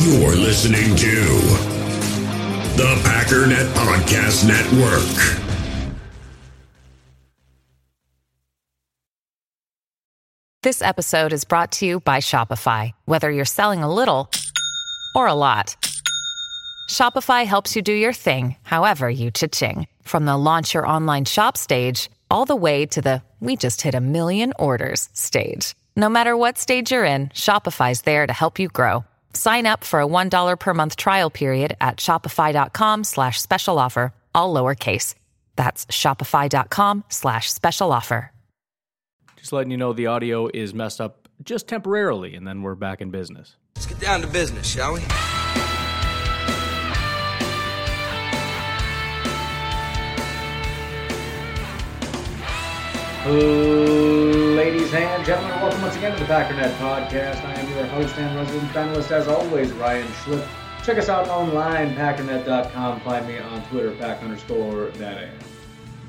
You're listening to the Packernet Podcast Network. This episode is brought to you by Shopify. Whether you're selling a little or a lot, Shopify helps you do your thing, however you cha-ching. From the launch your online shop stage, all the way to the we just hit a million orders stage. No matter what stage you're in, Shopify's there to help you grow. Sign up for a $1 per month trial period at shopify.com slash special offer, all lowercase. That's shopify.com slash special offer. Just letting you know the audio is messed up just temporarily, and then we're back in business. Let's get down to business, shall we? Ladies and gentlemen, welcome once again to the Packernet Podcast. I am your host and resident panelist, as always, Ryan Schlip. Check us out online, packernet.com. Find me on Twitter, pack underscore that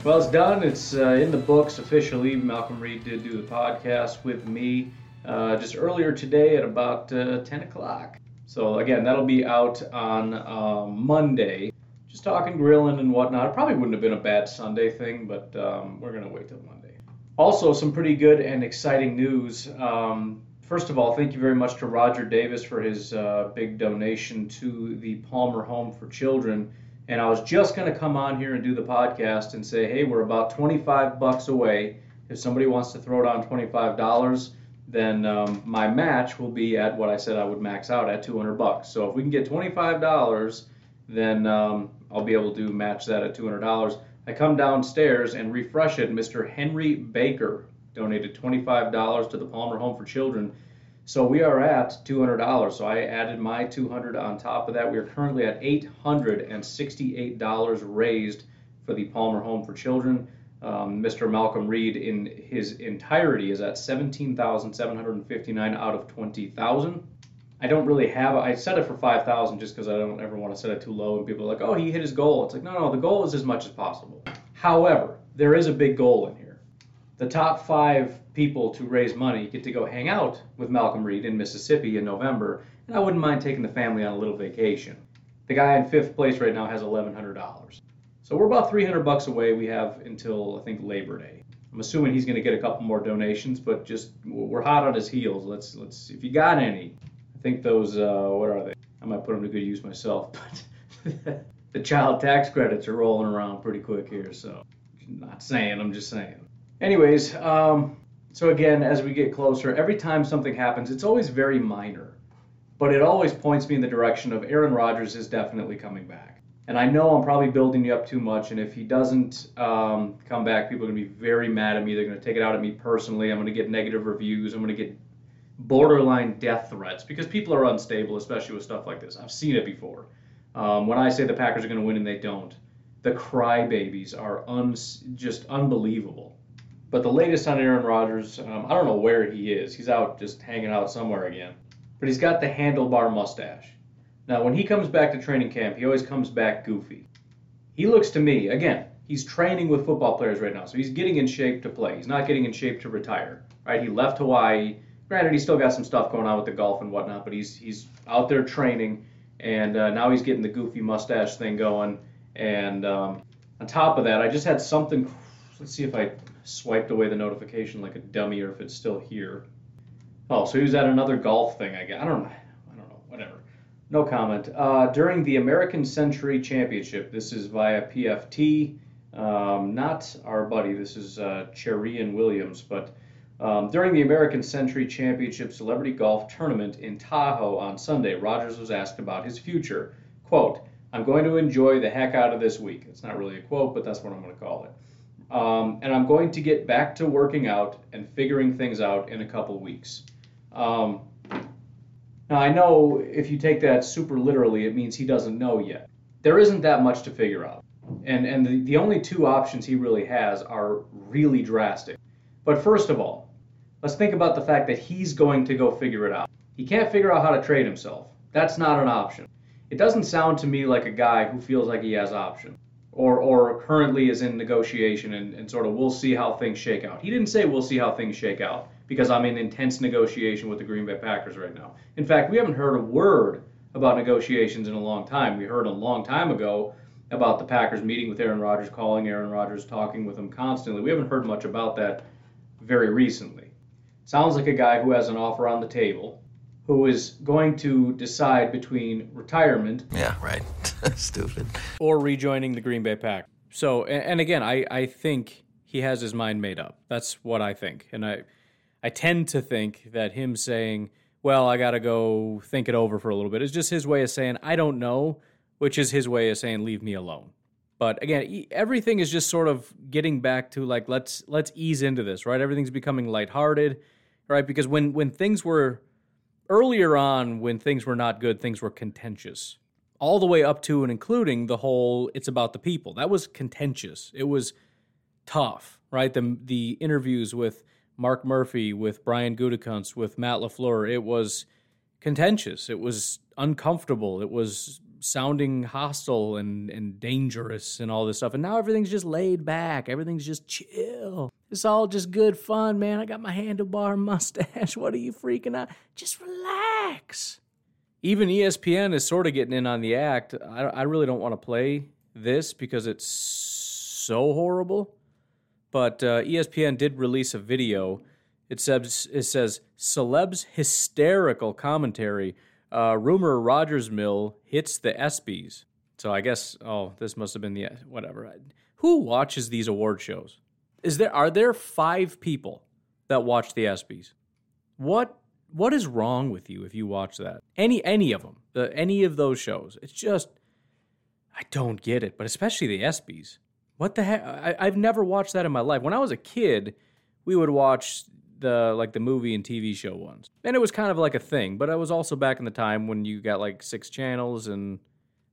Well, it's done. It's uh, in the books officially. Malcolm Reed did do the podcast with me uh, just earlier today at about uh, 10 o'clock. So, again, that'll be out on um, Monday. Just talking grilling and whatnot. It probably wouldn't have been a bad Sunday thing, but um, we're going to wait till Monday. Also, some pretty good and exciting news. Um, first of all, thank you very much to Roger Davis for his uh, big donation to the Palmer Home for Children. And I was just going to come on here and do the podcast and say, hey, we're about 25 bucks away. If somebody wants to throw down $25, then um, my match will be at what I said I would max out at 200 bucks. So if we can get $25, then um, I'll be able to match that at $200. I come downstairs and refresh it. Mr. Henry Baker donated $25 to the Palmer Home for Children. So we are at $200. So I added my 200 on top of that. We are currently at $868 raised for the Palmer Home for Children. Um, Mr. Malcolm Reed, in his entirety, is at 17,759 out of 20,000. I don't really have. I set it for five thousand just because I don't ever want to set it too low, and people are like, "Oh, he hit his goal." It's like, no, no, the goal is as much as possible. However, there is a big goal in here. The top five people to raise money get to go hang out with Malcolm Reed in Mississippi in November, and I wouldn't mind taking the family on a little vacation. The guy in fifth place right now has eleven hundred dollars, so we're about three hundred bucks away. We have until I think Labor Day. I'm assuming he's going to get a couple more donations, but just we're hot on his heels. Let's let's if you got any, I think those, uh, what are they? I might put them to good use myself, but the child tax credits are rolling around pretty quick here, so I'm not saying, I'm just saying. Anyways, um, so again, as we get closer, every time something happens, it's always very minor, but it always points me in the direction of Aaron Rodgers is definitely coming back. And I know I'm probably building you up too much, and if he doesn't um, come back, people are going to be very mad at me. They're going to take it out at me personally. I'm going to get negative reviews. I'm going to get borderline death threats because people are unstable, especially with stuff like this. I've seen it before. Um, when I say the Packers are going to win and they don't, the crybabies are un- just unbelievable. But the latest on Aaron Rodgers, um, I don't know where he is. He's out just hanging out somewhere again. But he's got the handlebar mustache. Now, when he comes back to training camp, he always comes back goofy. He looks to me, again, he's training with football players right now, so he's getting in shape to play. He's not getting in shape to retire. Right? He left Hawaii Granted, he's still got some stuff going on with the golf and whatnot, but he's he's out there training, and uh, now he's getting the goofy mustache thing going. And um, on top of that, I just had something. Let's see if I swiped away the notification like a dummy, or if it's still here. Oh, so he was at another golf thing. I guess I don't know. I don't know. Whatever. No comment. Uh, during the American Century Championship, this is via PFT. Um, not our buddy. This is uh, Charean Williams, but um, during the American Century Championship Celebrity Golf Tournament in Tahoe on Sunday, Rodgers was asked about his future. Quote, I'm going to enjoy the heck out of this week. It's not really a quote, but that's what I'm going to call it. Um, and I'm going to get back to working out and figuring things out in a couple weeks. Um, now, I know if you take that super literally, it means he doesn't know yet. There isn't that much to figure out. And, and the, the only two options he really has are really drastic. But first of all, Let's think about the fact that he's going to go figure it out. He can't figure out how to trade himself. That's not an option. It doesn't sound to me like a guy who feels like he has options or, or currently is in negotiation and, and sort of we'll see how things shake out. He didn't say we'll see how things shake out because I'm in intense negotiation with the Green Bay Packers right now. In fact, we haven't heard a word about negotiations in a long time. We heard a long time ago about the Packers meeting with Aaron Rodgers, calling Aaron Rodgers, talking with him constantly. We haven't heard much about that very recently. Sounds like a guy who has an offer on the table, who is going to decide between retirement. Yeah, right. Stupid. Or rejoining the Green Bay Pack. So, and again, I, I think he has his mind made up. That's what I think. And I, I tend to think that him saying, well, I got to go think it over for a little bit is just his way of saying, I don't know, which is his way of saying, leave me alone. But again, everything is just sort of getting back to like let's let's ease into this, right? Everything's becoming lighthearted, right? Because when when things were earlier on, when things were not good, things were contentious, all the way up to and including the whole "it's about the people." That was contentious. It was tough, right? The the interviews with Mark Murphy, with Brian Gutekunst, with Matt LaFleur, it was contentious. It was uncomfortable. It was sounding hostile and, and dangerous and all this stuff. And now everything's just laid back. Everything's just chill. It's all just good fun, man. I got my handlebar mustache. What are you freaking out? Just relax. Even ESPN is sort of getting in on the act. I, I really don't want to play this because it's so horrible. But uh, ESPN did release a video. It says, it says celebs hysterical commentary uh, rumor Rodgers Mill hits the ESPYS. So I guess oh this must have been the whatever. Who watches these award shows? Is there are there five people that watch the ESPYS? What what is wrong with you if you watch that? Any any of them, the, any of those shows? It's just I don't get it. But especially the ESPYS. What the heck? I, I've never watched that in my life. When I was a kid, we would watch the like the movie and TV show ones. And it was kind of like a thing, but I was also back in the time when you got like six channels and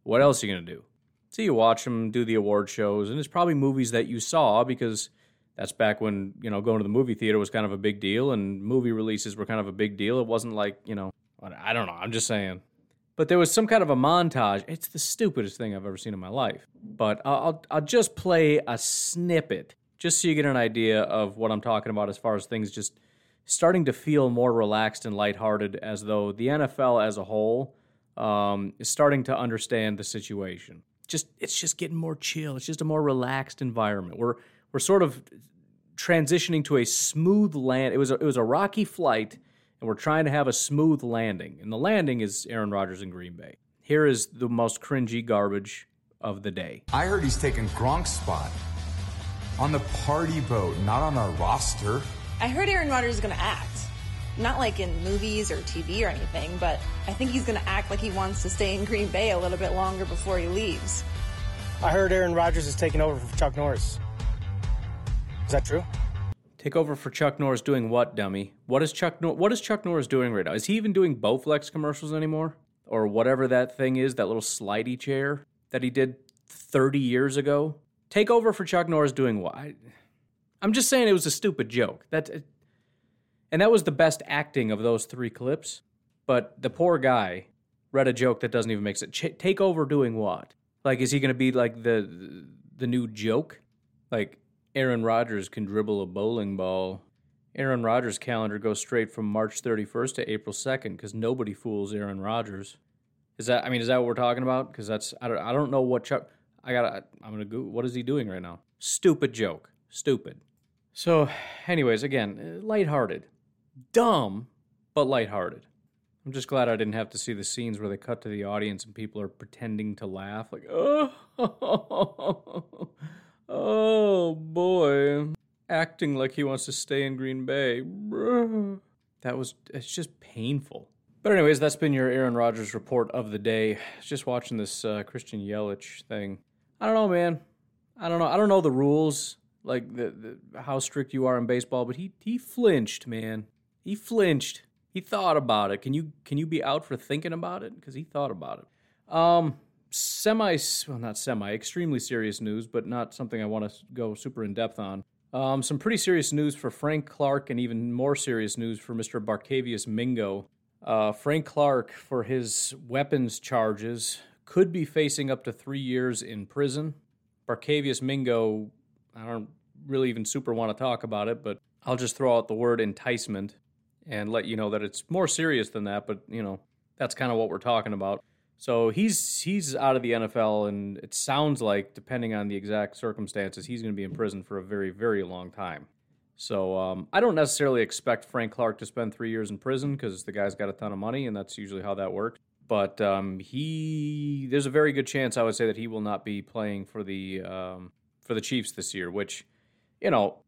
what else are you going to do? So you watch them do the award shows and it's probably movies that you saw because that's back when, you know, going to the movie theater was kind of a big deal and movie releases were kind of a big deal. It wasn't like, you know, I don't know, I'm just saying. But there was some kind of a montage. It's the stupidest thing I've ever seen in my life. But I'll, I'll just play a snippet just so you get an idea of what I'm talking about as far as things just starting to feel more relaxed and lighthearted, as though the NFL as a whole um, is starting to understand the situation. Just it's just getting more chill. It's just a more relaxed environment. We're we're sort of transitioning to a smooth land. It was a, it was a rocky flight, and we're trying to have a smooth landing. And the landing is Aaron Rodgers in Green Bay. Here is the most cringy garbage of the day. I heard he's taking Gronk's spot on the party boat, not on our roster. I heard Aaron Rodgers is going to act. Not like in movies or TV or anything, but I think he's going to act like he wants to stay in Green Bay a little bit longer before he leaves. I heard Aaron Rodgers is taking over for Chuck Norris. Is that true? Take over for Chuck Norris doing what, dummy? What is Chuck Nor- What is Chuck Norris doing right now? Is he even doing Bowflex commercials anymore? Or whatever that thing is, that little slidey chair that he did 30 years ago? Take over for Chuck Norris doing what? I, am just saying it was a stupid joke. That, and that was the best acting of those three clips. But the poor guy read a joke that doesn't even make sense. Ch- take over doing what? Like, is he going to be like the the new joke? Like Aaron Rodgers can dribble a bowling ball. Aaron Rodgers' calendar goes straight from March 31st to April 2nd because nobody fools Aaron Rodgers. Is that? I mean, is that what we're talking about? Because that's I don't I don't know what Chuck. I gotta. I'm gonna go. What is he doing right now? Stupid joke. Stupid. So, anyways, again, lighthearted, dumb, but lighthearted. I'm just glad I didn't have to see the scenes where they cut to the audience and people are pretending to laugh, like, oh, oh boy, acting like he wants to stay in Green Bay. That was, it's just painful. But anyways, that's been your Aaron Rodgers report of the day. Just watching this uh, Christian Yelich thing. I don't know, man. I don't know. I don't know the rules, like the, the how strict you are in baseball, but he he flinched, man. He flinched. He thought about it. Can you can you be out for thinking about it? Because he thought about it. Um, semi, well, not semi, extremely serious news, but not something I want to go super in depth on. Um, some pretty serious news for Frank Clark, and even more serious news for Mr. Barkevious Mingo. Uh, Frank Clark, for his weapons charges, could be facing up to three years in prison. Barkevious Mingo, I don't really even super want to talk about it, but I'll just throw out the word enticement and let you know that it's more serious than that, but you know, that's kind of what we're talking about. So he's he's out of the NFL, and it sounds like, depending on the exact circumstances, he's going to be in prison for a very very long time. So um, I don't necessarily expect Frank Clark to spend three years in prison because the guy's got a ton of money, and that's usually how that works. But um, he, there's a very good chance I would say that he will not be playing for the um, for the Chiefs this year. Which, you know,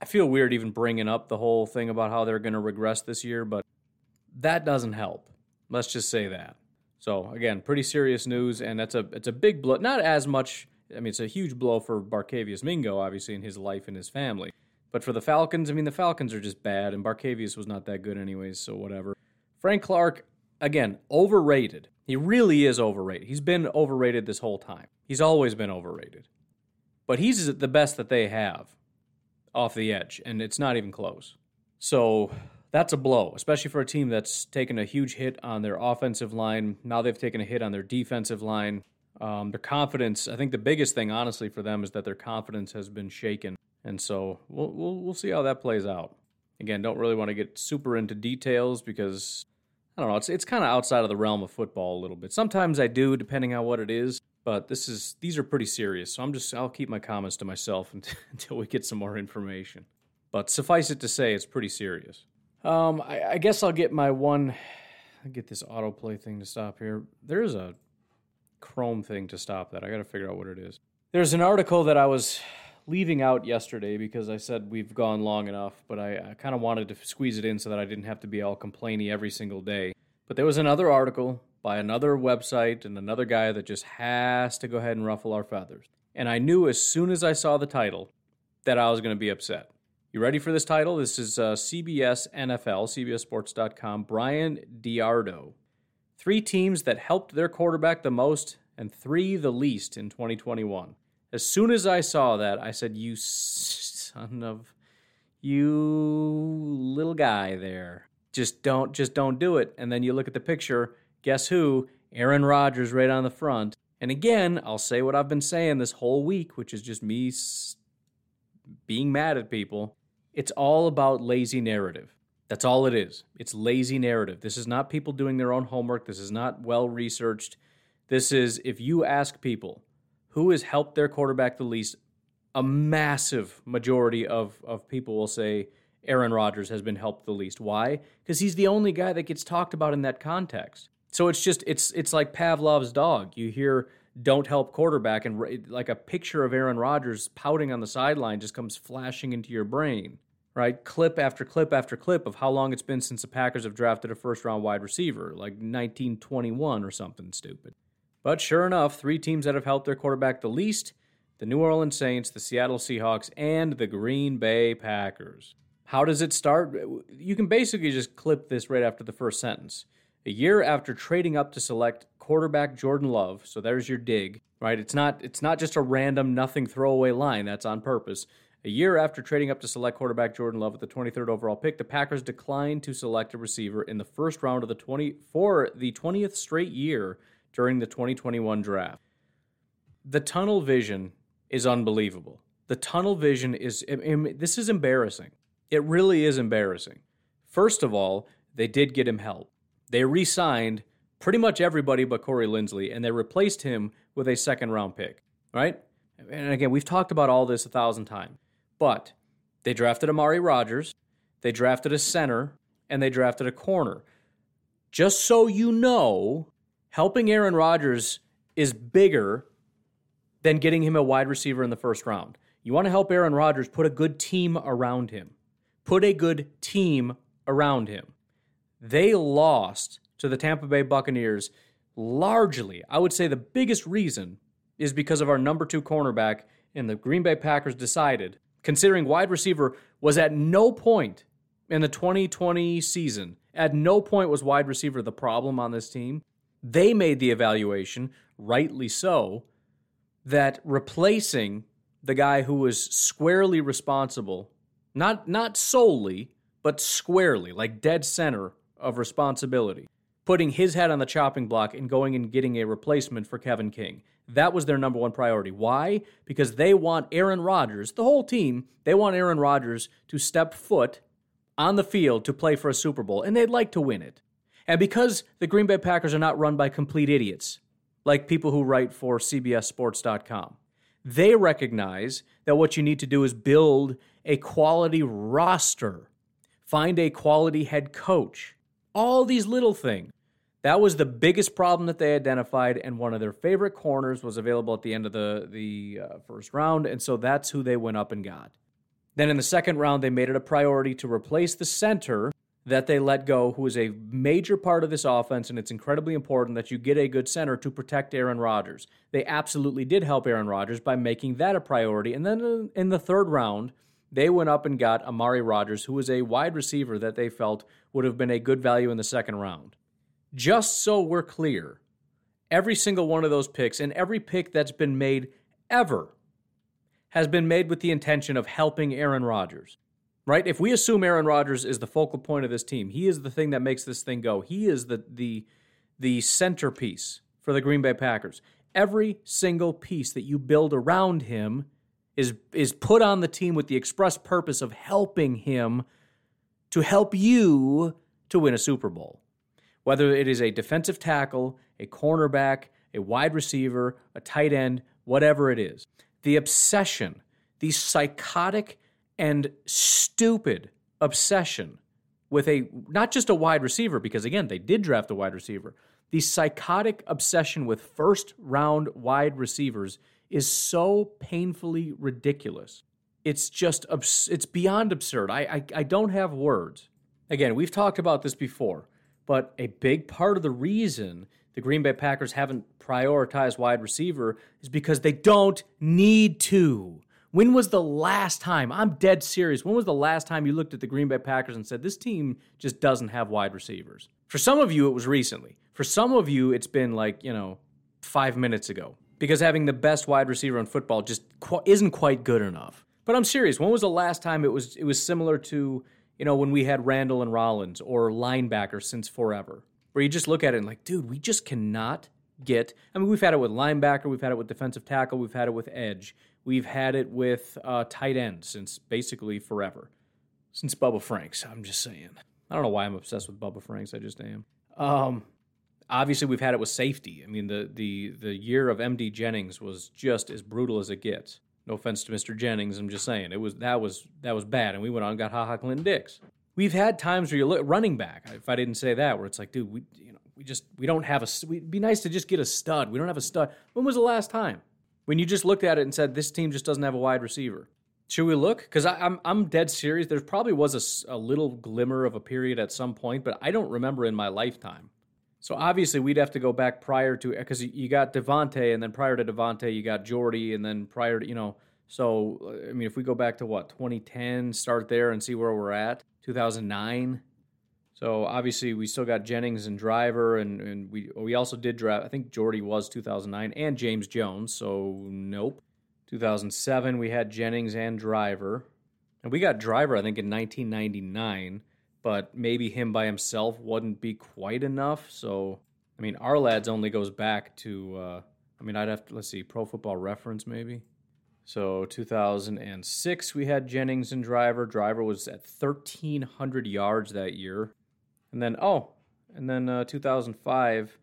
I feel weird even bringing up the whole thing about how they're going to regress this year, but that doesn't help. Let's just say that. So again, pretty serious news, and that's a it's a big blow. Not as much. I mean, it's a huge blow for Barkevious Mingo, obviously, in his life and his family. But for the Falcons, I mean, the Falcons are just bad, and Barkevious was not that good anyways, so whatever. Frank Clark, again, overrated. He really is overrated. He's been overrated this whole time. He's always been overrated. But he's the best that they have off the edge, and it's not even close. So that's a blow, especially for a team that's taken a huge hit on their offensive line. Now they've taken a hit on their defensive line. Um, their confidence, I think the biggest thing, honestly, for them is that their confidence has been shaken. And so we'll, we'll, we'll see how that plays out. Again, don't really want to get super into details because I don't know, it's, it's kind of outside of the realm of football a little bit. Sometimes I do, depending on what it is, but this is these are pretty serious. So I'm just I'll keep my comments to myself until we get some more information. But suffice it to say, it's pretty serious. Um, I, I guess I'll get my one. Get this autoplay thing to stop here. There's a Chrome thing to stop that. I got to figure out what it is. There's an article that I was leaving out yesterday because I said we've gone long enough, but I, I kind of wanted to squeeze it in so that I didn't have to be all complainy every single day. But there was another article by another website and another guy that just has to go ahead and ruffle our feathers. And I knew as soon as I saw the title that I was going to be upset. You ready for this title? This is uh, CBS NFL, CBSSports.com. Bryan DeArdo. Three teams that helped their quarterback the most and three the least in 2021. As soon as I saw that, I said, You son of. You little guy there. Just don't just don't do it. And then you look at the picture, guess who? Aaron Rodgers right on the front. And again, I'll say what I've been saying this whole week, which is just me being mad at people. It's all about lazy narrative. That's all it is. It's lazy narrative. This is not people doing their own homework. This is not well researched. This is if you ask people who has helped their quarterback the least, a massive majority of, of people will say Aaron Rodgers has been helped the least. Why? Because he's the only guy that gets talked about in that context. So it's just it's it's like Pavlov's dog. You hear don't help quarterback and like a picture of Aaron Rodgers pouting on the sideline just comes flashing into your brain right? Clip after clip after clip of how long it's been since the Packers have drafted a first round wide receiver, like 1921 or something stupid. But sure enough, three teams that have helped their quarterback the least the New Orleans Saints, the Seattle Seahawks, and the Green Bay Packers. How does it start? You can basically just clip this right after the first sentence. A year after trading up to select quarterback Jordan Love, so there's your dig, right? It's not it's not just a random nothing throwaway line, that's on purpose. A year after trading up to select quarterback Jordan Love with the 23rd overall pick, the Packers declined to select a receiver in the first round of the 20 for the 20th straight year during the 2021 draft. The tunnel vision is unbelievable. The tunnel vision is this is embarrassing. It really is embarrassing. First of all, they did get him help. They re-signed pretty much everybody but Corey Linsley, and they replaced him with a second round pick. Right? And again, we've talked about all this a thousand times. But they drafted Amari Rodgers, they drafted a center, and they drafted a corner. Just so you know, helping Aaron Rodgers is bigger than getting him a wide receiver in the first round. You want to help Aaron Rodgers, put a good team around him. Put a good team around him. They lost to the Tampa Bay Buccaneers largely. I would say the biggest reason is because of our number two cornerback, and the Green Bay Packers decided considering wide receiver was at no point in the 2020 season, at no point was wide receiver the problem on this team. They made the evaluation, rightly so, that replacing the guy who was squarely responsible, not not solely, but squarely, like dead center of responsibility, putting his head on the chopping block and going and getting a replacement for Kevin King. That was their number one priority. Why? Because they want Aaron Rodgers, the whole team, they want Aaron Rodgers to step foot on the field to play for a Super Bowl, and they'd like to win it. And because the Green Bay Packers are not run by complete idiots, like people who write for CBSSports.com, they recognize that what you need to do is build a quality roster, find a quality head coach, all these little things. That was the biggest problem that they identified, and one of their favorite corners was available at the end of the the uh, first round, and so that's who they went up and got. Then in the second round, they made it a priority to replace the center that they let go, who is a major part of this offense, and it's incredibly important that you get a good center to protect Aaron Rodgers. They absolutely did help Aaron Rodgers by making that a priority. And then in the third round, they went up and got Amari Rodgers, who was a wide receiver that they felt would have been a good value in the second round. Just so we're clear, every single one of those picks and every pick that's been made ever has been made with the intention of helping Aaron Rodgers. Right? If we assume Aaron Rodgers is the focal point of this team, he is the thing that makes this thing go. He is the the the centerpiece for the Green Bay Packers. Every single piece that you build around him is is put on the team with the express purpose of helping him to help you to win a Super Bowl. Whether it is a defensive tackle, a cornerback, a wide receiver, a tight end, whatever it is. The obsession, the psychotic and stupid obsession with a not just a wide receiver because again they did draft a wide receiver. The psychotic obsession with first round wide receivers is so painfully ridiculous. It's just it's beyond absurd. I, I i don't have words. Again we've talked about this before but a big part of the reason the Green Bay Packers haven't prioritized wide receiver is because they don't need to. When was the last time? I'm dead serious. When was the last time you looked at the Green Bay Packers and said, this team just doesn't have wide receivers? For some of you, it was recently. For some of you, it's been like, you know, five minutes ago. Because having the best wide receiver in football just qu- isn't quite good enough. But I'm serious. When was the last time it was it was similar to you know, when we had Randall and Rollins or linebacker since forever, where you just look at it and like, dude, we just cannot get. I mean, we've had it with linebacker, we've had it with defensive tackle, we've had it with edge, we've had it with uh, tight ends since basically forever, since Bubba Franks. I'm just saying. I don't know why I'm obsessed with Bubba Franks. I just am. Um, obviously, we've had it with safety. I mean, the the the year of MD Jennings was just as brutal as it gets. No offense to Mr. Jennings, I'm just saying it was that was that was bad, and we went on and got Ha Ha Clinton Dix. We've had times where you look running back. If I didn't say that, where it's like, dude, we you know we just we don't have a. We'd be nice to just get a stud. We don't have a stud. When was the last time when you just looked at it and said this team just doesn't have a wide receiver? Should we look? Because I'm I'm dead serious. There probably was a, a little glimmer of a period at some point, but I don't remember in my lifetime. So obviously we'd have to go back prior to because you got Davante, and then prior to Davante you got Jordy, and then prior to you know so, I mean, if we go back to what, 2010, start there and see where we're at, 2009. So obviously we still got Jennings and Driver, and, and we we also did draft. I think Jordy was 2009 and James Jones. So nope. 2007 we had Jennings and Driver, and we got Driver I think in 1999, but maybe him by himself wouldn't be quite enough. So I mean, our lads only goes back to. Uh, I mean, I'd have to let's see, Pro Football Reference maybe. So 2006, we had Jennings and Driver. Driver was at 1,300 yards that year. And then, oh, and then uh, 2005,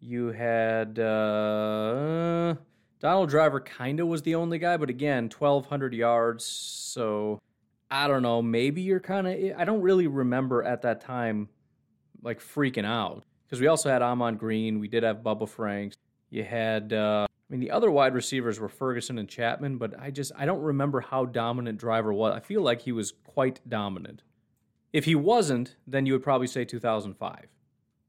you had uh, Donald Driver kind of was the only guy, but again, 1,200 yards. So I don't know. Maybe you're kind of, I don't really remember at that time like freaking out. Because we also had Ahman Green. We did have Bubba Franks. You had uh, I mean, the other wide receivers were Ferguson and Chapman, but I just I don't remember how dominant Driver was. I feel like he was quite dominant. If he wasn't, then you would probably say 2005.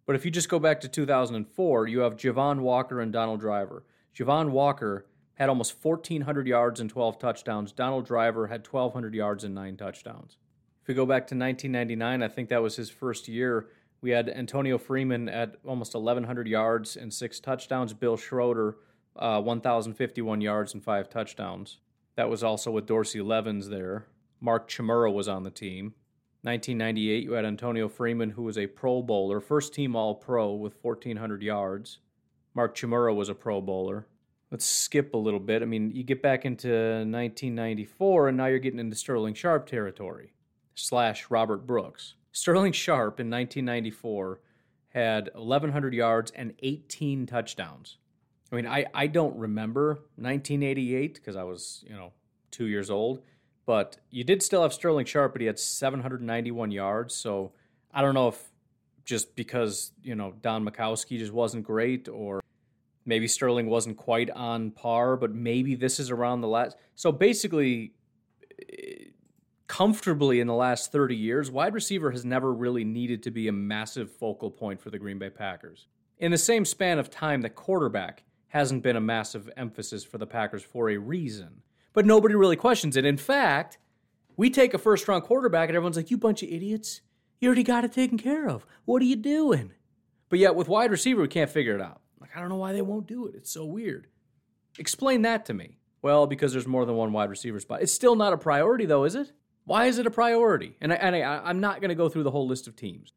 But if you just go back to 2004, you have Javon Walker and Donald Driver. Javon Walker had almost 1,400 yards and 12 touchdowns. Donald Driver had 1,200 yards and 9 touchdowns. If we go back to 1999, I think that was his first year. We had Antonio Freeman at almost 1,100 yards and 6 touchdowns. Bill Schroeder uh, 1,051 yards and five touchdowns. That was also with Dorsey Levens there. Mark Chmura was on the team. 1998, you had Antonio Freeman, who was a Pro Bowler, first team All Pro with 1,400 yards. Mark Chmura was a Pro Bowler. Let's skip a little bit. I mean, you get back into 1994, and now you're getting into Sterling Sharpe territory, slash Robert Brooks. Sterling Sharpe in 1994 had 1,100 yards and 18 touchdowns. I mean, I, I don't remember 1988 because I was, you know, two years old, but you did still have Sterling Sharpe, but he had 791 yards. So I don't know if just because, you know, Don Majkowski just wasn't great or maybe Sterling wasn't quite on par, but maybe this is around the last. So basically, eh, comfortably in the last 30 years, wide receiver has never really needed to be a massive focal point for the Green Bay Packers. In the same span of time, the quarterback hasn't been a massive emphasis for the Packers for a reason. But nobody really questions it. In fact, we take a first round quarterback and everyone's like, you bunch of idiots. You already got it taken care of. What are you doing? But yet with wide receiver, we can't figure it out. Like, I don't know why they won't do it. It's so weird. Explain that to me. Well, because there's more than one wide receiver spot. It's still not a priority, though, is it? Why is it a priority? And, I, and I, I'm not going to go through the whole list of teams.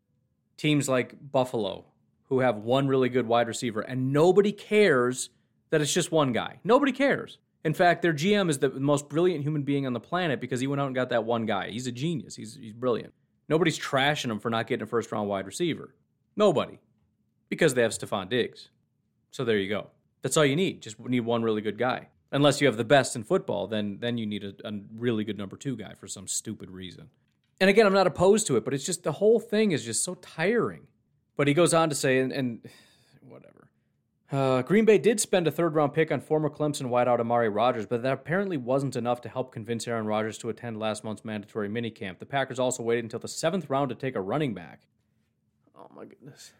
Teams like Buffalo, who have one really good wide receiver, and nobody cares that it's just one guy. Nobody cares. In fact, their GM is the most brilliant human being on the planet because he went out and got that one guy. He's a genius. He's, he's brilliant. Nobody's trashing him for not getting a first round wide receiver. Nobody. Because they have Stefon Diggs. So there you go. That's all you need. Just need one really good guy unless you have the best in football, then then you need a, a, really good number two guy for some stupid reason. And again, I'm not opposed to it, but it's just the whole thing is just so tiring. But he goes on to say, and, and. Uh, Green Bay did spend a third round pick on former Clemson wideout Amari Rodgers, but that apparently wasn't enough to help convince Aaron Rodgers to attend last month's mandatory minicamp. The Packers also waited until the seventh round to take a running back. Oh my goodness,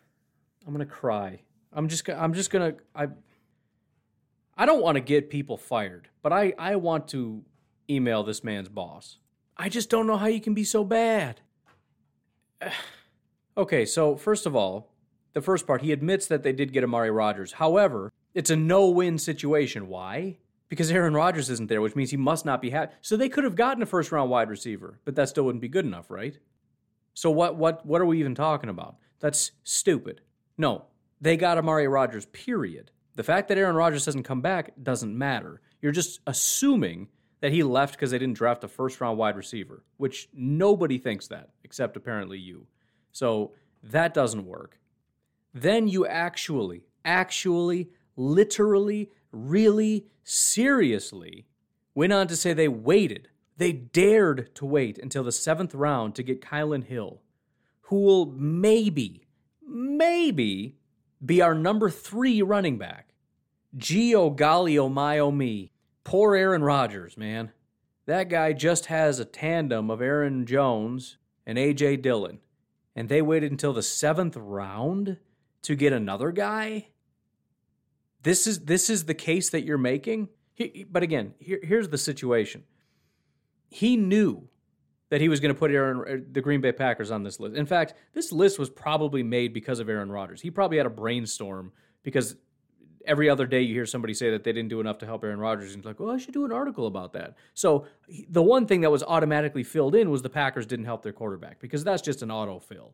I'm gonna cry. I'm just I'm just gonna I I don't want to get people fired, but I, I want to email this man's boss. I just don't know how you can be so bad. okay, so first of all, the first part, he admits that they did get Amari Rodgers. However, it's a no win situation. Why? Because Aaron Rodgers isn't there, which means he must not be happy. So they could have gotten a first round wide receiver, but that still wouldn't be good enough, right? So what what what are we even talking about? That's stupid. No, they got Amari Rodgers, period. The fact that Aaron Rodgers hasn't come back doesn't matter. You're just assuming that he left because they didn't draft a first round wide receiver, which nobody thinks that, except apparently you. So that doesn't work. Then you actually, actually, literally, really, seriously went on to say they waited. They dared to wait until the seventh round to get Kylin Hill, who will maybe, maybe be our number three running back. Gio Galio Mio oh me. Poor Aaron Rodgers, man. That guy just has a tandem of Aaron Jones and A.J. Dillon. And they waited until the seventh round to get another guy? This is this is the case that you're making? He, but again, here, here's the situation. He knew that he was going to put Aaron, uh, the Green Bay Packers on this list. In fact, this list was probably made because of Aaron Rodgers. He probably had a brainstorm because every other day you hear somebody say that they didn't do enough to help Aaron Rodgers, and he's like, "Well, I should do an article about that." So the one thing that was automatically filled in was the Packers didn't help their quarterback because that's just an autofill.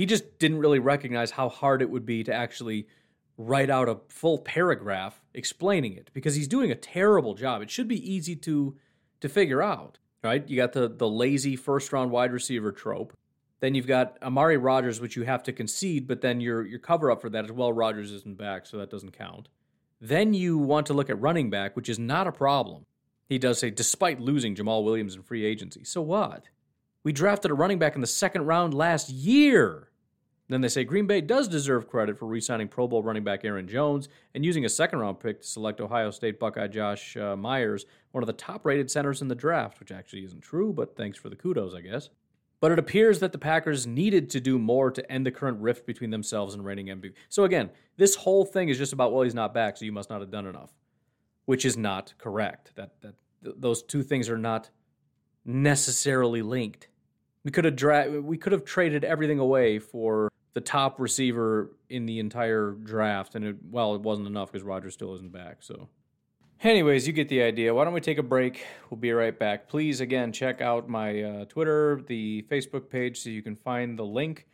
He just didn't really recognize how hard it would be to actually write out a full paragraph explaining it because he's doing a terrible job. It should be easy to to figure out right? You got the the lazy first round wide receiver trope. Then you've got Amari Rodgers, which you have to concede, but then your your cover up for that is well. Rodgers isn't back, so that doesn't count. Then you want to look at running back, which is not a problem. He does say, despite losing Jamaal Williams in free agency. So what? We drafted a running back in the second round last year. Then they say Green Bay does deserve credit for re signing Pro Bowl running back Aaron Jones and using a second round pick to select Ohio State Buckeye Josh uh, Myers, one of the top rated centers in the draft, which actually isn't true, but thanks for the kudos, I guess. But it appears that the Packers needed to do more to end the current rift between themselves and reigning MVP. So again, this whole thing is just about well, he's not back, so you must not have done enough, which is not correct. That that th- those two things are not necessarily linked. We could have dra- we could have traded everything away for the top receiver in the entire draft, and it, well, it wasn't enough because Rodgers still isn't back. So, anyways, you get the idea. Why don't we take a break? We'll be right back. Please, again, check out my uh, Twitter, the Facebook page, so you can find the link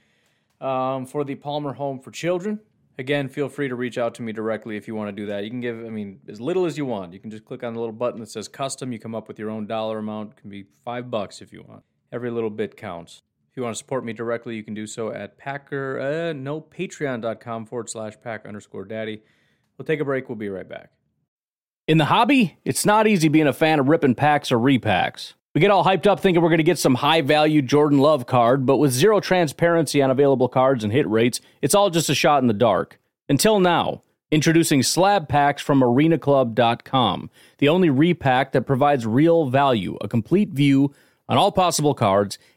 um, for the Palmer Home for Children. Again, feel free to reach out to me directly if you want to do that. You can give, I mean, as little as you want. You can just click on the little button that says custom. You come up with your own dollar amount. It can be five bucks if you want. Every little bit counts If you want to support me directly, you can do so at Packer, uh, no, patreon.com forward slash pack underscore daddy. We'll take a break. We'll be right back. In the hobby, it's not easy being a fan of ripping packs or repacks. We get all hyped up thinking we're going to get some high value Jordan Love card, but with zero transparency on available cards and hit rates, it's all just a shot in the dark. Until now. Introducing slab packs from arenaclub.com, the only repack that provides real value, a complete view on all possible cards,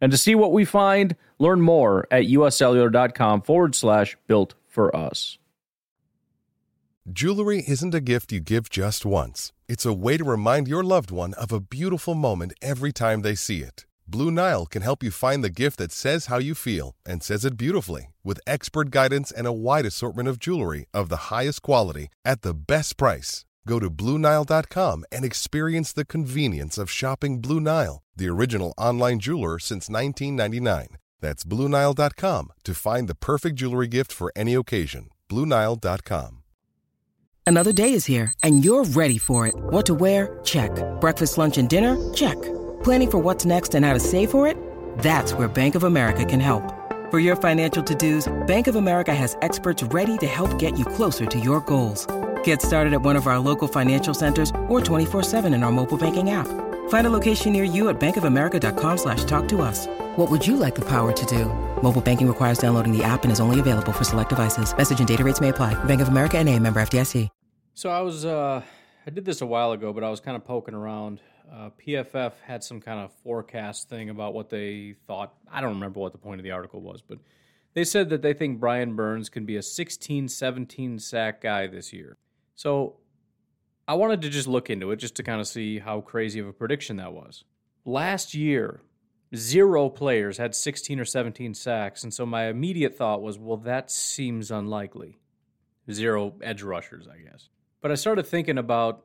And to see what we find, learn more at uscellular.com forward slash built for us. Jewelry isn't a gift you give just once, it's a way to remind your loved one of a beautiful moment every time they see it. Blue Nile can help you find the gift that says how you feel and says it beautifully with expert guidance and a wide assortment of jewelry of the highest quality at the best price. Go to BlueNile.com and experience the convenience of shopping Blue Nile, the original online jeweler since 1999. That's BlueNile.com to find the perfect jewelry gift for any occasion. BlueNile.com. Another day is here, and you're ready for it. What to wear? Check. Breakfast, lunch, and dinner? Check. Planning for what's next and how to save for it? That's where Bank of America can help. For your financial to dos, Bank of America has experts ready to help get you closer to your goals. Get started at one of our local financial centers or 24-7 in our mobile banking app. Find a location near you at bankofamerica.com slash talk to us. What would you like the power to do? Mobile banking requires downloading the app and is only available for select devices. Message and data rates may apply. Bank of America and a member FDIC. So I was, uh, I did this a while ago, but I was kind of poking around. Uh, PFF had some kind of forecast thing about what they thought. I don't remember what the point of the article was, but they said that they think Brian Burns can be a 16, 17 sack guy this year. So I wanted to just look into it just to kind of see how crazy of a prediction that was. Last year, zero players had 16 or 17 sacks, and so my immediate thought was, well, that seems unlikely. Zero edge rushers, I guess. But I started thinking about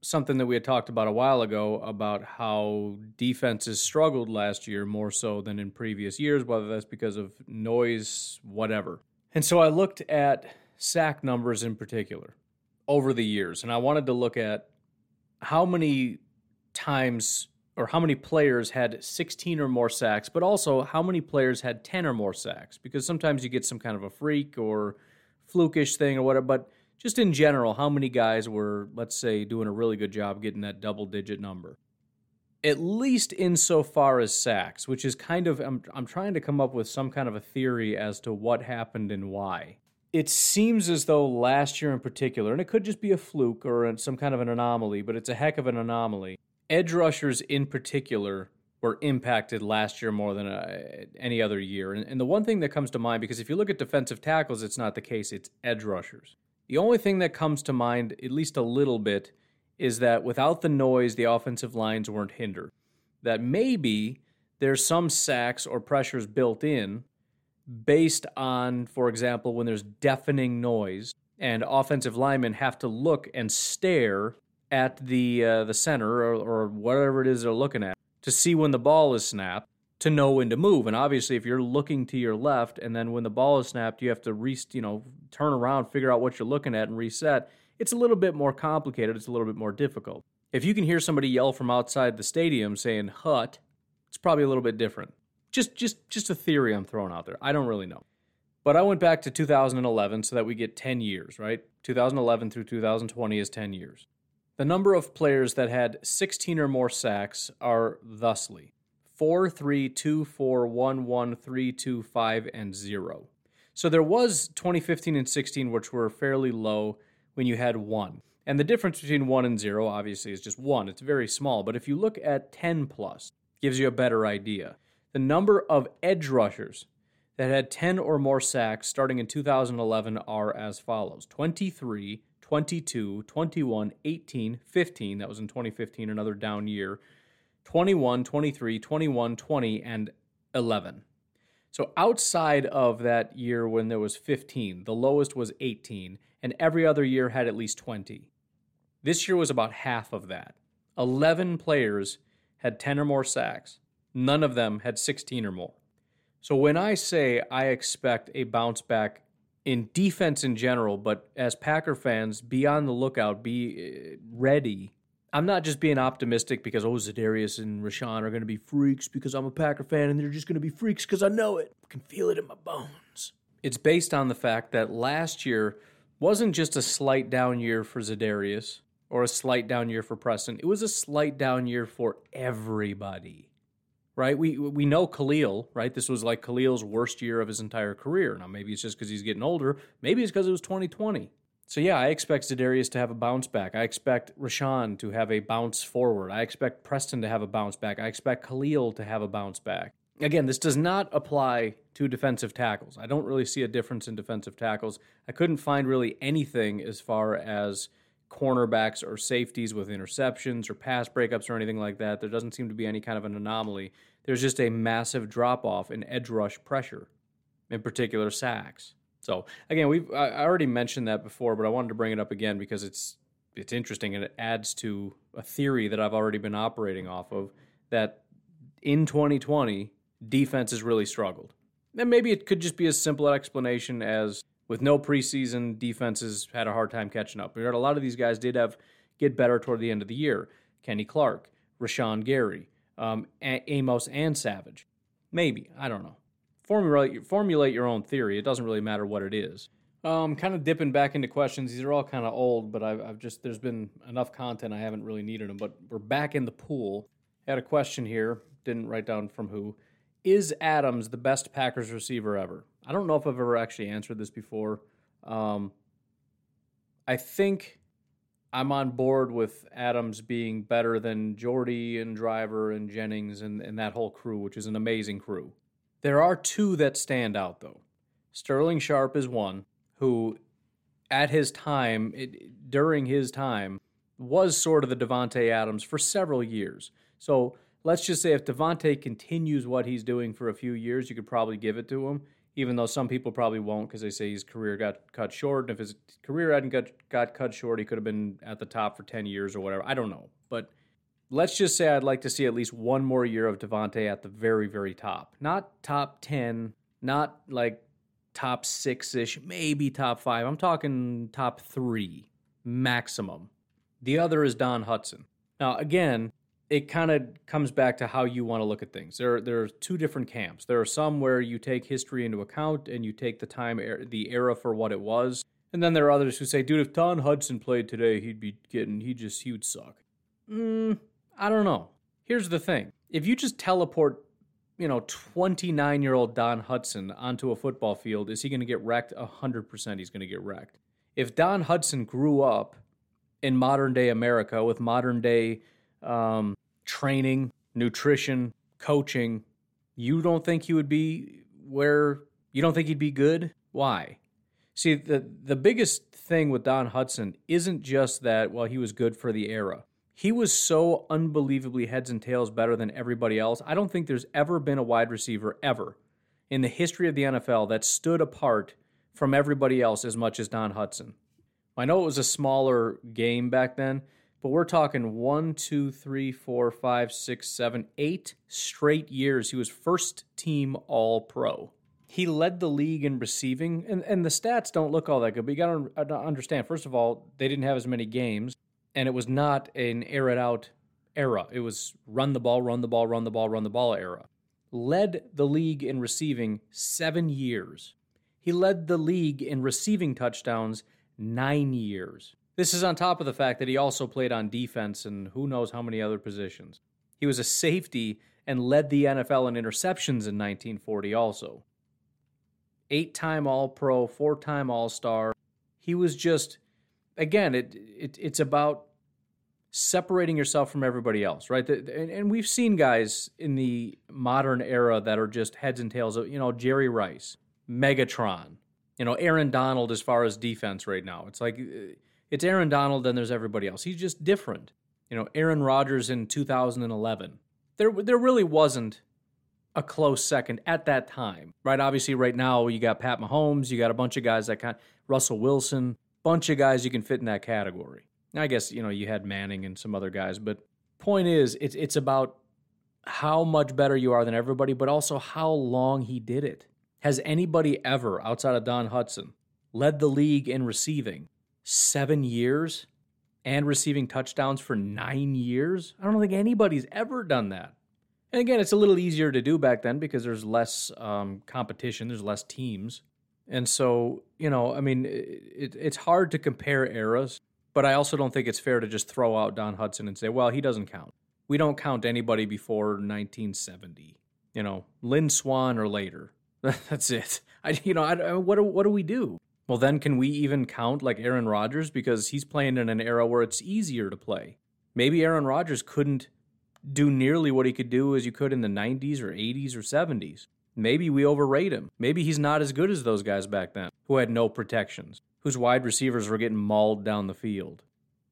something that we had talked about a while ago about how defenses struggled last year more so than in previous years, whether that's because of noise, whatever. And so I looked at sack numbers in particular over the years, and I wanted to look at how many times or how many players had 16 or more sacks, but also how many players had 10 or more sacks, because sometimes you get some kind of a freak or flukish thing or whatever, but just in general, how many guys were, let's say, doing a really good job getting that double digit number? At least insofar as sacks, which is kind of, I'm, I'm trying to come up with some kind of a theory as to what happened and why. It seems as though last year in particular, and it could just be a fluke or some kind of an anomaly, but it's a heck of an anomaly. Edge rushers in particular were impacted last year more than uh, any other year. And, and the one thing that comes to mind, because if you look at defensive tackles, it's not the case, it's edge rushers. The only thing that comes to mind, at least a little bit, is that without the noise, the offensive lines weren't hindered. That maybe there's some sacks or pressures built in based on, for example, when there's deafening noise and offensive linemen have to look and stare at the uh, the center or, or whatever it is they're looking at to see when the ball is snapped to know when to move. And obviously, if you're looking to your left and then when the ball is snapped, you have to re- you know turn around, figure out what you're looking at, and reset. It's a little bit more complicated. It's a little bit more difficult. If you can hear somebody yell from outside the stadium saying "hut," it's probably a little bit different. Just just just a theory I'm throwing out there. I don't really know. But I went back to 2011 so that we get 10 years, right? 2011 through 2020 is 10 years. The number of players that had 16 or more sacks are thusly four, three, two, four, one, one, three, two, five, and zero. So there was 2015 and 16, which were fairly low when you had one. And the difference between one and zero, obviously, is just one. It's very small. But if you look at 10 plus, gives you a better idea. The number of edge rushers that had 10 or more sacks starting in 2011 are as follows 23, 22, 21, 18, 15. That was in 2015, another down year. 21, 23, 21, 20, and 11. So outside of that year when there was 15, the lowest was 18, and every other year had at least 20. This year was about half of that. 11 players had 10 or more sacks. None of them had 16 or more. So when I say I expect a bounce back in defense in general, but as Packer fans, be on the lookout, be uh, ready. I'm not just being optimistic because oh Za'Darius and Rashan are going to be freaks because I'm a Packer fan and they're just going to be freaks because I know it. I can feel it in my bones. It's based on the fact that last year wasn't just a slight down year for Za'Darius or a slight down year for Preston. It was a slight down year for everybody right? We we know Khalil, right? This was like Khalil's worst year of his entire career. Now maybe it's just because he's getting older. Maybe it's because it was 2020. So yeah, I expect Za'Darius to have a bounce back. I expect Rashan to have a bounce forward. I expect Preston to have a bounce back. I expect Khalil to have a bounce back. Again, this does not apply to defensive tackles. I don't really see a difference in defensive tackles. I couldn't find really anything as far as cornerbacks or safeties with interceptions or pass breakups or anything like that. There doesn't seem to be any kind of an anomaly. There's just a massive drop off in edge rush pressure, in particular sacks. So again, we've I already mentioned that before, but I wanted to bring it up again because it's it's interesting and it adds to a theory that I've already been operating off of that in 2020 defense has really struggled. And maybe it could just be as simple an explanation as with no preseason, defenses had a hard time catching up. Heard a lot of these guys did have get better toward the end of the year. Kenny Clark, Rashan Gary, um, Amos and Savage. Maybe I don't know. Formulate formulate your own theory. It doesn't really matter what it is. Um, kind of dipping back into questions. These are all kind of old, but I've, I've just there's been enough content. I haven't really needed them. But we're back in the pool. Had a question here. Didn't write down from who. Is Adams the best Packers receiver ever? I don't know if I've ever actually answered this before. Um, I think I'm on board with Adams being better than Jordy and Driver and Jennings and, and that whole crew, which is an amazing crew. There are two that stand out, though. Sterling Sharpe is one who, at his time, it, during his time, was sort of the Davante Adams for several years. So let's just say if Davante continues what he's doing for a few years, you could probably give it to him, even though some people probably won't because they say his career got cut short. And if his career hadn't got, got cut short, he could have been at the top for 10 years or whatever. I don't know. But let's just say I'd like to see at least one more year of Davante at the very, very top. Not top 10, not like top six ish, maybe top five. I'm talking top three maximum. The other is Don Hutson. Now, again, it kind of comes back to how you want to look at things. There, there are two different camps. There are some where you take history into account and you take the time, er, the era for what it was, and then there are others who say, "Dude, if Don Hutson played today, he'd be getting, he just, he would suck." Mm, I don't know. Here's the thing: if you just teleport, you know, 29 year old Don Hutson onto a football field, is he going to get wrecked? hundred percent, he's going to get wrecked. If Don Hutson grew up in modern day America with modern day um, training, nutrition, coaching, you don't think he would be where you don't think he'd be good? Why? See, the the biggest thing with Don Hutson isn't just that well he was good for the era. He was so unbelievably heads and tails better than everybody else. I don't think there's ever been a wide receiver ever in the history of the NFL that stood apart from everybody else as much as Don Hutson. I know it was a smaller game back then, but we're talking one, two, three, four, five, six, seven, eight straight years. He was first team All Pro. He led the league in receiving, and, and the stats don't look all that good. But you got uh, to understand, first of all, they didn't have as many games, and it was not an air it out era. It was run the ball, run the ball, run the ball, run the ball era. Led the league in receiving seven years. He led the league in receiving touchdowns nine years. This is on top of the fact that he also played on defense and who knows how many other positions. He was a safety and led the NFL in interceptions in 1940 also. Eight time All Pro, four time All Star. He was just, again, it, it it's about separating yourself from everybody else, right? And we've seen guys in the modern era that are just heads and tails of, you know, Jerry Rice, Megatron, you know, Aaron Donald as far as defense right now. It's like uh, it's Aaron Donald, then there's everybody else. He's just different. You know, Aaron Rodgers in 2011. There, there really wasn't a close second at that time, right? Obviously, right now you got Pat Mahomes, you got a bunch of guys that kind, Russell Wilson, bunch of guys you can fit in that category. I guess you know you had Manning and some other guys, but point is, it's it's about how much better you are than everybody, but also how long he did it. Has anybody ever, outside of Don Hutson, led the league in receiving seven years and receiving touchdowns for nine years? I don't think anybody's ever done that. And again, it's a little easier to do back then because there's less um, competition, there's less teams. And so, you know, I mean, it, it's hard to compare eras. But I also don't think it's fair to just throw out Don Hutson and say, well, he doesn't count. We don't count anybody before 1970. You know, Lynn Swann or later. That's it. I, you know, I, what do, what do we do? Well, then can we even count like Aaron Rodgers because he's playing in an era where it's easier to play? Maybe Aaron Rodgers couldn't do nearly what he could do as you could in the 90s or 80s or 70s. Maybe we overrate him. Maybe he's not as good as those guys back then who had no protections whose wide receivers were getting mauled down the field.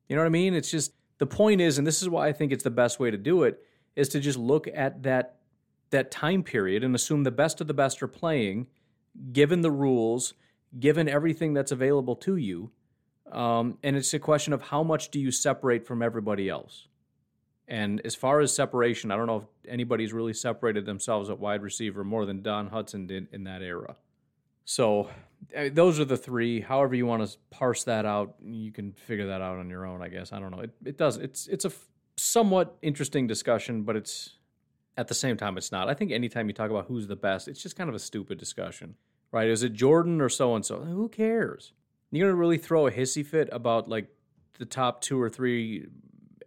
You know what I mean? It's just the point is, and this is why I think it's the best way to do it, is to just look at that that time period and assume the best of the best are playing, given the rules, given everything that's available to you. Um, and it's a question of how much do you separate from everybody else. And as far as separation, I don't know if anybody's really separated themselves at wide receiver more than Don Hutson did in that era. So those are the three. However you want to parse that out, you can figure that out on your own. I guess I don't know. It it does. It's it's a f- somewhat interesting discussion, but it's at the same time it's not. I think anytime you talk about who's the best, it's just kind of a stupid discussion, right? Is it Jordan or so and so? Who cares? You're gonna really throw a hissy fit about like the top two or three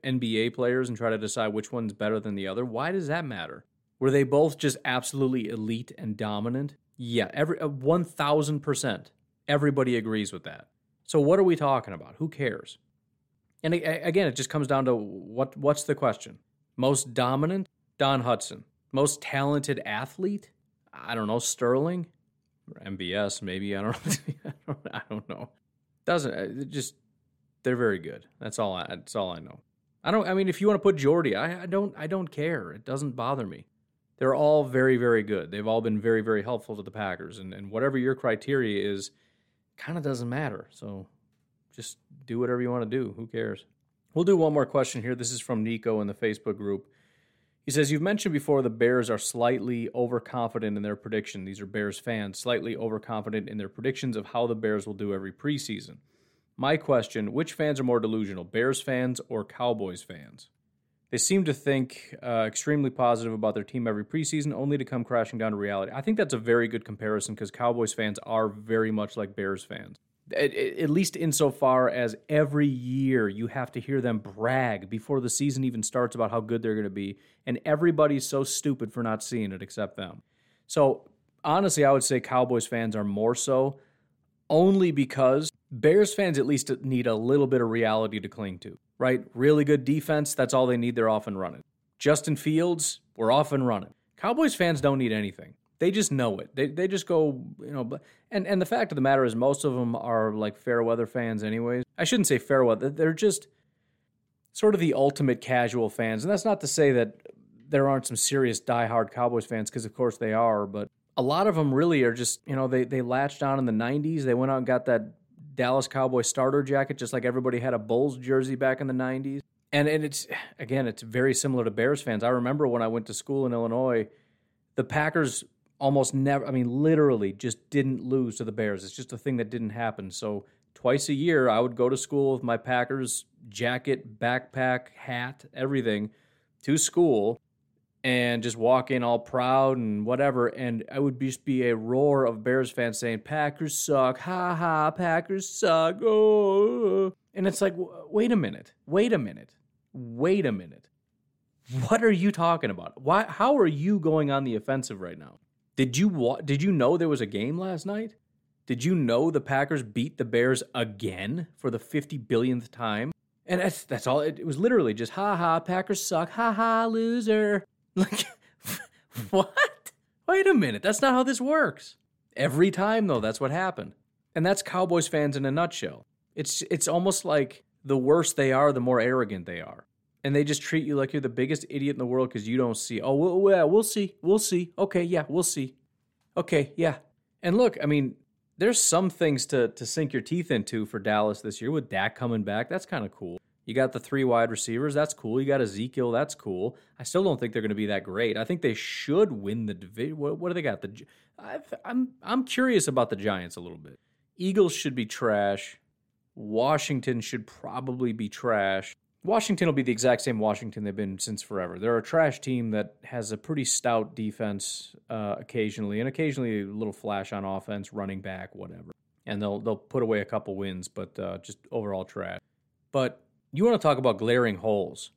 NBA players and try to decide which one's better than the other? Why does that matter? Were they both just absolutely elite and dominant? Yeah, every uh, one thousand percent. Everybody agrees with that. So what are we talking about? Who cares? And again, it just comes down to what what's the question? Most dominant, Don Hutson. Most talented athlete, I don't know, Sterling, MVS maybe. I don't know. I don't know. Doesn't uh, it just they're very good. That's all. I, that's all I know. I don't. I mean, if you want to put Jordy, I, I don't. I don't care. It doesn't bother me they're all very, very good. They've all been very, very helpful to the Packers. And, and whatever your criteria is, kind of doesn't matter. So just do whatever you want to do. Who cares? We'll do one more question here. This is from Nico in the Facebook group. He says, You've mentioned before the Bears are slightly overconfident in their prediction. These are Bears fans, slightly overconfident in their predictions of how the Bears will do every preseason. My question which fans are more delusional, Bears fans or Cowboys fans? They seem to think uh, extremely positive about their team every preseason, only to come crashing down to reality. I think that's a very good comparison because Cowboys fans are very much like Bears fans. At, at, least insofar as every year you have to hear them brag before the season even starts about how good they're going to be, and everybody's so stupid for not seeing it except them. So honestly, I would say Cowboys fans are more so, only because Bears fans at least need a little bit of reality to cling to right? Really good defense. That's all they need. They're off and running. Justin Fields, we're off and running. Cowboys fans don't need anything. They just know it. They, they just go, you know, and, and the fact of the matter is most of them are like fair weather fans anyways. I shouldn't say fair weather. They're just sort of the ultimate casual fans. And that's not to say that there aren't some serious diehard Cowboys fans, because of course they are, but a lot of them really are just, you know, they, they latched on in the 90s. They went out and got that Dallas Cowboy starter jacket, just like everybody had a Bulls jersey back in the 90s. And, and it's, again, it's very similar to Bears fans. I remember when I went to school in Illinois, the Packers almost never, I mean, literally just didn't lose to the Bears. It's just a thing that didn't happen. So twice a year, I would go to school with my Packers jacket, backpack, hat, everything to school and just walk in all proud and whatever. And I would just be a roar of Bears fans saying, Packers suck. Ha ha, Packers suck. Oh. And it's like, wait a minute. Wait a minute. Wait a minute. What are you talking about? Why? How are you going on the offensive right now? Did you wa- Did you know there was a game last night? Did you know the Packers beat the Bears again for the 50 billionth time? And that's that's all. It, it was literally just ha ha. Packers suck. Ha ha. Loser. Like what? Wait a minute. That's not how this works. Every time though, that's what happened. And that's Cowboys fans in a nutshell. It's it's almost like the worse they are, the more arrogant they are. And they just treat you like you're the biggest idiot in the world because you don't see. Oh, well, yeah, we'll see. We'll see. Okay, yeah, we'll see. Okay, yeah. And look, I mean, there's some things to to sink your teeth into for Dallas this year with Dak coming back. That's kind of cool. You got the three wide receivers. That's cool. You got Ezekiel. That's cool. I still don't think they're going to be that great. I think they should win the division. What, what do they got? The I've, I'm I'm curious about the Giants a little bit. Eagles should be trash. Washington should probably be trash. Washington will be the exact same Washington they've been since forever. They're a trash team that has a pretty stout defense uh, occasionally, and occasionally a little flash on offense, running back, whatever. And they'll they'll put away a couple wins, but uh, just overall trash. But you want to talk about glaring holes.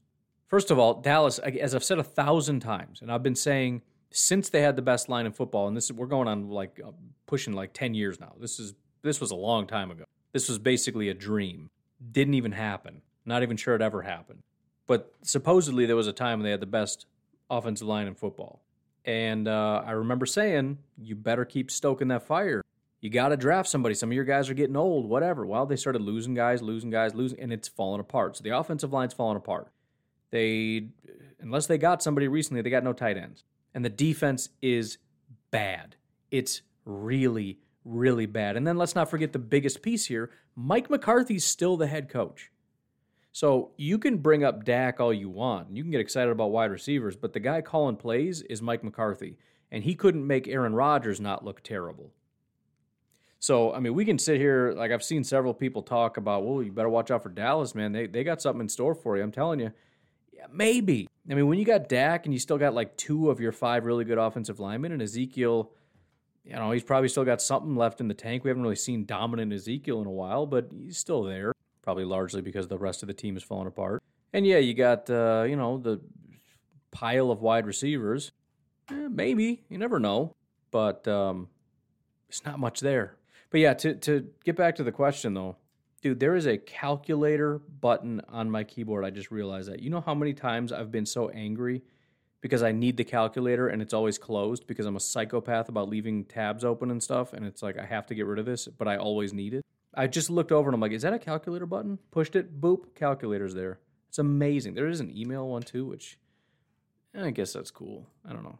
First of all, Dallas, as I've said a thousand times, and I've been saying since they had the best line in football, and this is, we're going on like uh, pushing like ten years now. This is this was a long time ago. This was basically a dream. Didn't even happen. Not even sure it ever happened. But supposedly there was a time when they had the best offensive line in football. And uh, I remember saying, you better keep stoking that fire. You got to draft somebody. Some of your guys are getting old, whatever. Well, they started losing guys, losing guys, losing, and it's falling apart. So the offensive line's falling apart. They, unless they got somebody recently, they got no tight ends. And the defense is bad. It's really, really bad. And then let's not forget the biggest piece here Mike McCarthy's still the head coach. So you can bring up Dak all you want. You can get excited about wide receivers, but the guy calling plays is Mike McCarthy. And he couldn't make Aaron Rodgers not look terrible. So, I mean, we can sit here, like I've seen several people talk about, well, you better watch out for Dallas, man. They, they got something in store for you. I'm telling you, yeah, maybe. I mean, when you got Dak and you still got like two of your five really good offensive linemen, and Ezekiel, you know, he's probably still got something left in the tank. We haven't really seen dominant Ezekiel in a while, but he's still there, probably largely because the rest of the team is falling apart. And yeah, you got, uh, you know, the pile of wide receivers. Eh, maybe. You never know. But um, it's not much there. But yeah, to, to get back to the question though, dude, there is a calculator button on my keyboard. I just realized that. You know how many times I've been so angry because I need the calculator and it's always closed because I'm a psychopath about leaving tabs open and stuff. And it's like, I have to get rid of this, but I always need it. I just looked over and I'm like, is that a calculator button? Pushed it, boop, calculator's there. It's amazing. There is an email one too, which eh, I guess that's cool. I don't know.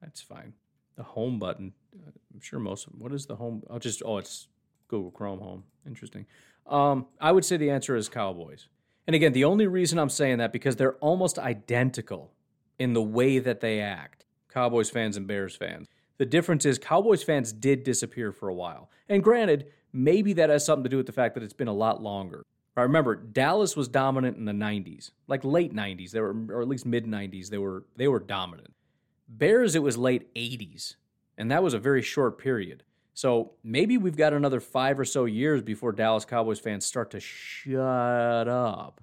That's fine. The home button. I'm sure most. What is the home? I'll just. Oh, it's Google Chrome Home. Interesting. Um, I would say the answer is Cowboys. And again, the only reason I'm saying that because they're almost identical in the way that they act. Cowboys fans and Bears fans. The difference is Cowboys fans did disappear for a while. And granted, maybe that has something to do with the fact that it's been a lot longer. I remember Dallas was dominant in the 90s, like late 90s, they were or at least mid 90s, they were they were dominant. Bears, it was late 80s, and that was a very short period. So maybe we've got another five or so years before Dallas Cowboys fans start to shut up.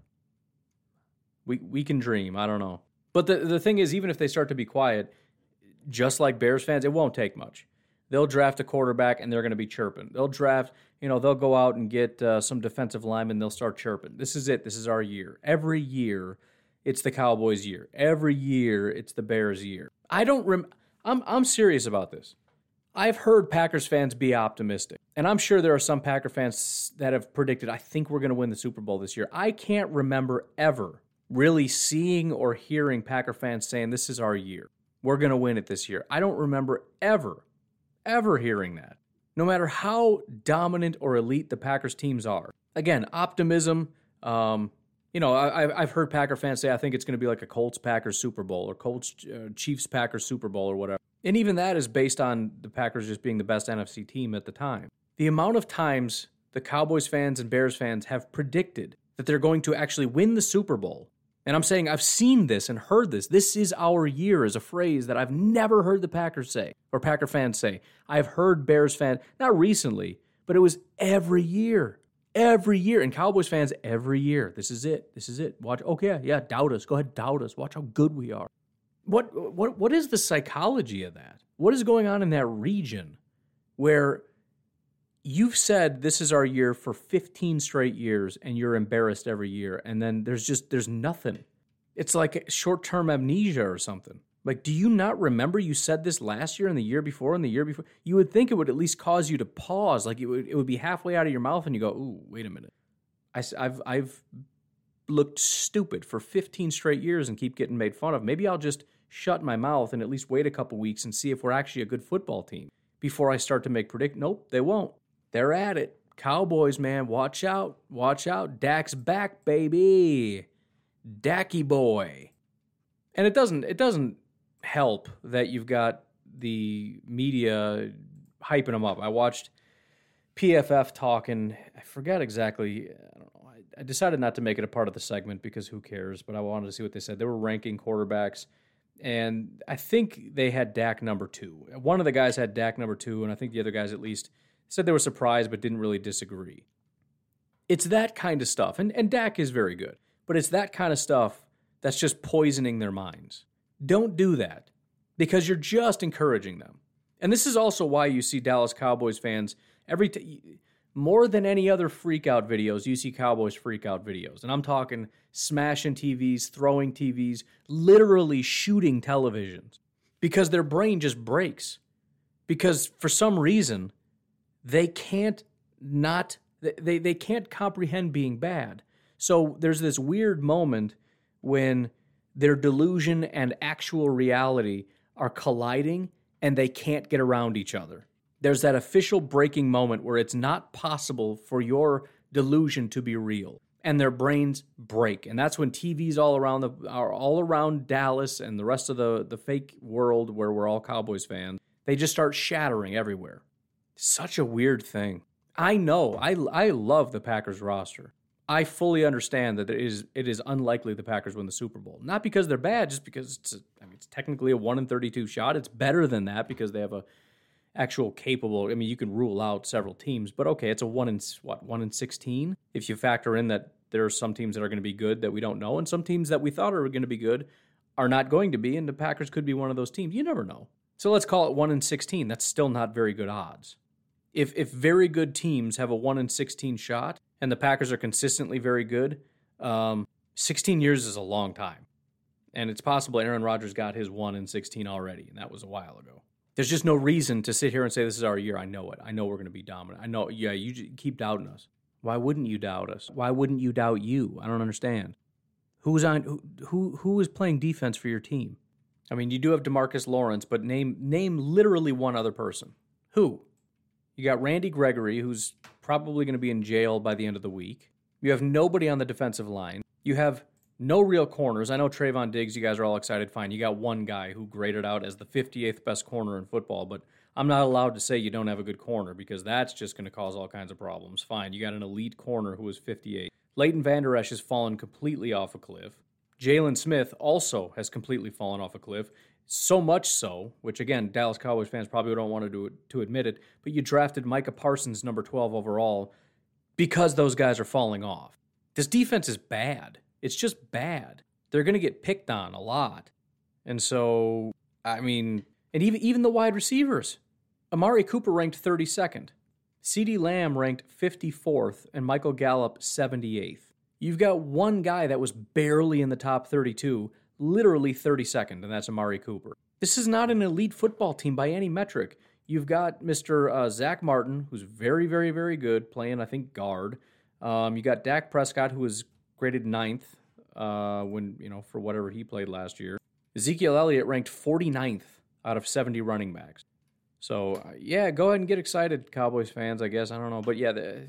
We, we can dream. I don't know. But the, the thing is, even if they start to be quiet, just like Bears fans, it won't take much. They'll draft a quarterback and they're going to be chirping. They'll draft, you know, they'll go out and get uh, some defensive linemen. They'll start chirping. This is it. This is our year. Every year, it's the Cowboys' year. Every year, it's the Bears' year. I don't rem. I'm I'm serious about this. I've heard Packers fans be optimistic, and I'm sure there are some Packer fans that have predicted, I think we're going to win the Super Bowl this year. I can't remember ever really seeing or hearing Packer fans saying, This is our year. We're going to win it this year. I don't remember ever, ever hearing that. No matter how dominant or elite the Packers teams are. Again, optimism, um, you know, I, I've heard Packer fans say I think it's going to be like a Colts Packers Super Bowl or Colts uh, Chiefs Packers Super Bowl or whatever. And even that is based on the Packers just being the best NFC team at the time. The amount of times the Cowboys fans and Bears fans have predicted that they're going to actually win the Super Bowl. And I'm saying I've seen this and heard this. This is our year is a phrase that I've never heard the Packers say or Packer fans say. I've heard Bears fans, not recently, but it was every year. every year. And Cowboys fans, every year, this is it. This is it. Watch. Okay, yeah, doubt us. Go ahead, doubt us. Watch how good we are. What what what is the psychology of that? What is going on in that region where you've said this is our year for 15 straight years and you're embarrassed every year and then there's just there's nothing. It's like short-term amnesia or something. Like, do you not remember you said this last year and the year before and the year before? You would think it would at least cause you to pause. Like, it would, it would be halfway out of your mouth and you go, ooh, wait a minute. I, have I've looked stupid for 15 straight years and keep getting made fun of. Maybe I'll just shut my mouth and at least wait a couple weeks and see if we're actually a good football team before I start to make predict. Nope, they won't. They're at it. Cowboys, man, watch out. Watch out. Dak's back, baby. Dacky boy. And it doesn't it doesn't help that you've got the media hyping him up. I watched PFF talking. I forgot exactly. I don't know. I, I decided not to make it a part of the segment because who cares? But I wanted to see what they said. They were ranking quarterbacks, and I think they had Dak number two. One of the guys had Dak number two, and I think the other guys at least said they were surprised but didn't really disagree. It's that kind of stuff, and and Dak is very good, but it's that kind of stuff that's just poisoning their minds. Don't do that because you're just encouraging them. And this is also why you see Dallas Cowboys fans every t- more than any other freakout videos, you see Cowboys freakout videos. And I'm talking smashing TVs, throwing TVs, literally shooting televisions because their brain just breaks. Because for some reason, they can't not they, they can't comprehend being bad. So there's this weird moment when their delusion and actual reality are colliding and they can't get around each other. There's that official breaking moment where it's not possible for your delusion to be real and their brains break. And that's when TVs all around the are all around Dallas and the rest of the the fake world where we're all Cowboys fans, they just start shattering everywhere. Such a weird thing. I know. I I love the Packers roster. I fully understand that it is it is unlikely the Packers win the Super Bowl. Not because they're bad, just because it's a, I mean it's technically a one in thirty two shot. It's better than that because they have a actual capable. I mean you can rule out several teams, but okay, it's a one in what one in sixteen if you factor in that there are some teams that are going to be good that we don't know, and some teams that we thought are going to be good are not going to be, and the Packers could be one of those teams. You never know. So let's call it one in sixteen. That's still not very good odds. If if very good teams have a one in sixteen shot and the Packers are consistently very good, um, 16 years is a long time. And it's possible Aaron Rodgers got his one in 16 already, and that was a while ago. There's just no reason to sit here and say this is our year. I know it. I know we're going to be dominant. I know. Yeah, you keep doubting us. Why wouldn't you doubt us? Why wouldn't you doubt you? I don't understand. Who's on? Who who, who is playing defense for your team? I mean, you do have Demarcus Lawrence, but name name literally one other person. Who? You got Randy Gregory, who's probably going to be in jail by the end of the week. You have nobody on the defensive line. You have no real corners. I know Trevon Diggs, you guys are all excited. Fine. You got one guy who graded out as the 58th best corner in football, but I'm not allowed to say you don't have a good corner because that's just going to cause all kinds of problems. Fine. You got an elite corner who is 58. Leighton Vander Esch has fallen completely off a cliff. Jaylon Smith also has completely fallen off a cliff. So much so, which again, Dallas Cowboys fans probably don't want to do to admit it, but you drafted Micah Parsons number 12 overall because those guys are falling off. This defense is bad. It's just bad. They're going to get picked on a lot. And so, I mean, and even even the wide receivers. Amari Cooper ranked 32nd. CeeDee Lamb ranked 54th and Michael Gallup 78th. You've got one guy that was barely in the top 32 literally 32nd, and that's Amari Cooper. This is not an elite football team by any metric. You've got Mr. Uh, Zack Martin, who's very, very, very good, playing, I think, guard. Um, you got Dak Prescott, who was graded ninth uh, when, you know, for whatever he played last year. Ezekiel Elliott ranked 49th out of 70 running backs. So, uh, yeah, go ahead and get excited, Cowboys fans, I guess. I don't know. But yeah, the,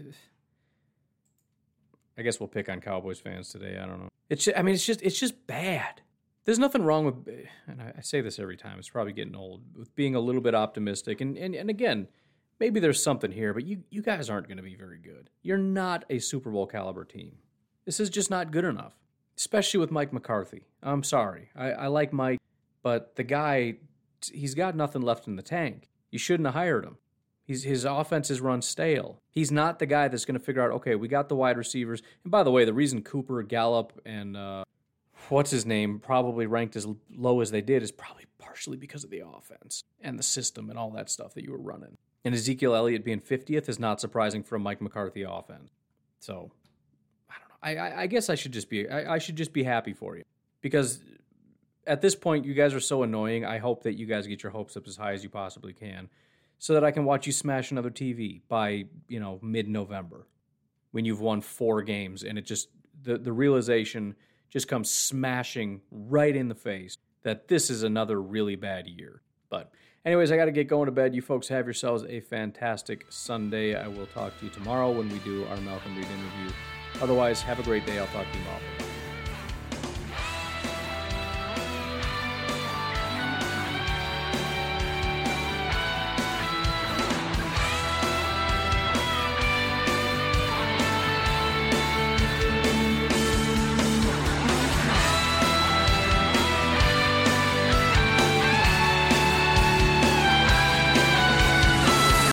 I guess we'll pick on Cowboys fans today. I don't know. It's just, I mean, it's just it's just bad. There's nothing wrong with, and I say this every time, it's probably getting old, with being a little bit optimistic. And, and, and again, maybe there's something here, but you, you guys aren't going to be very good. You're not a Super Bowl caliber team. This is just not good enough, especially with Mike McCarthy. I'm sorry. I, I like Mike, but the guy, he's got nothing left in the tank. You shouldn't have hired him. He's, his offense is run stale. He's not the guy that's going to figure out, okay, we got the wide receivers. And by the way, the reason Cooper, Gallup, and uh, what's his name probably ranked as low as they did is probably partially because of the offense and the system and all that stuff that you were running. And Ezekiel Elliott being 50th is not surprising for a Mike McCarthy offense. So I don't know. I, I, guess I should just be I, I should just be happy for you because at this point you guys are so annoying. I hope that you guys get your hopes up as high as you possibly can so that I can watch you smash another TV by, you know, mid-November when you've won 4 games and it just the the realization just comes smashing right in the face that this is another really bad year. But anyways, I got to get going to bed. You folks have yourselves a fantastic Sunday. I will talk to you tomorrow when we do our Malcolm Reed interview. Otherwise, have a great day. I'll talk to you tomorrow.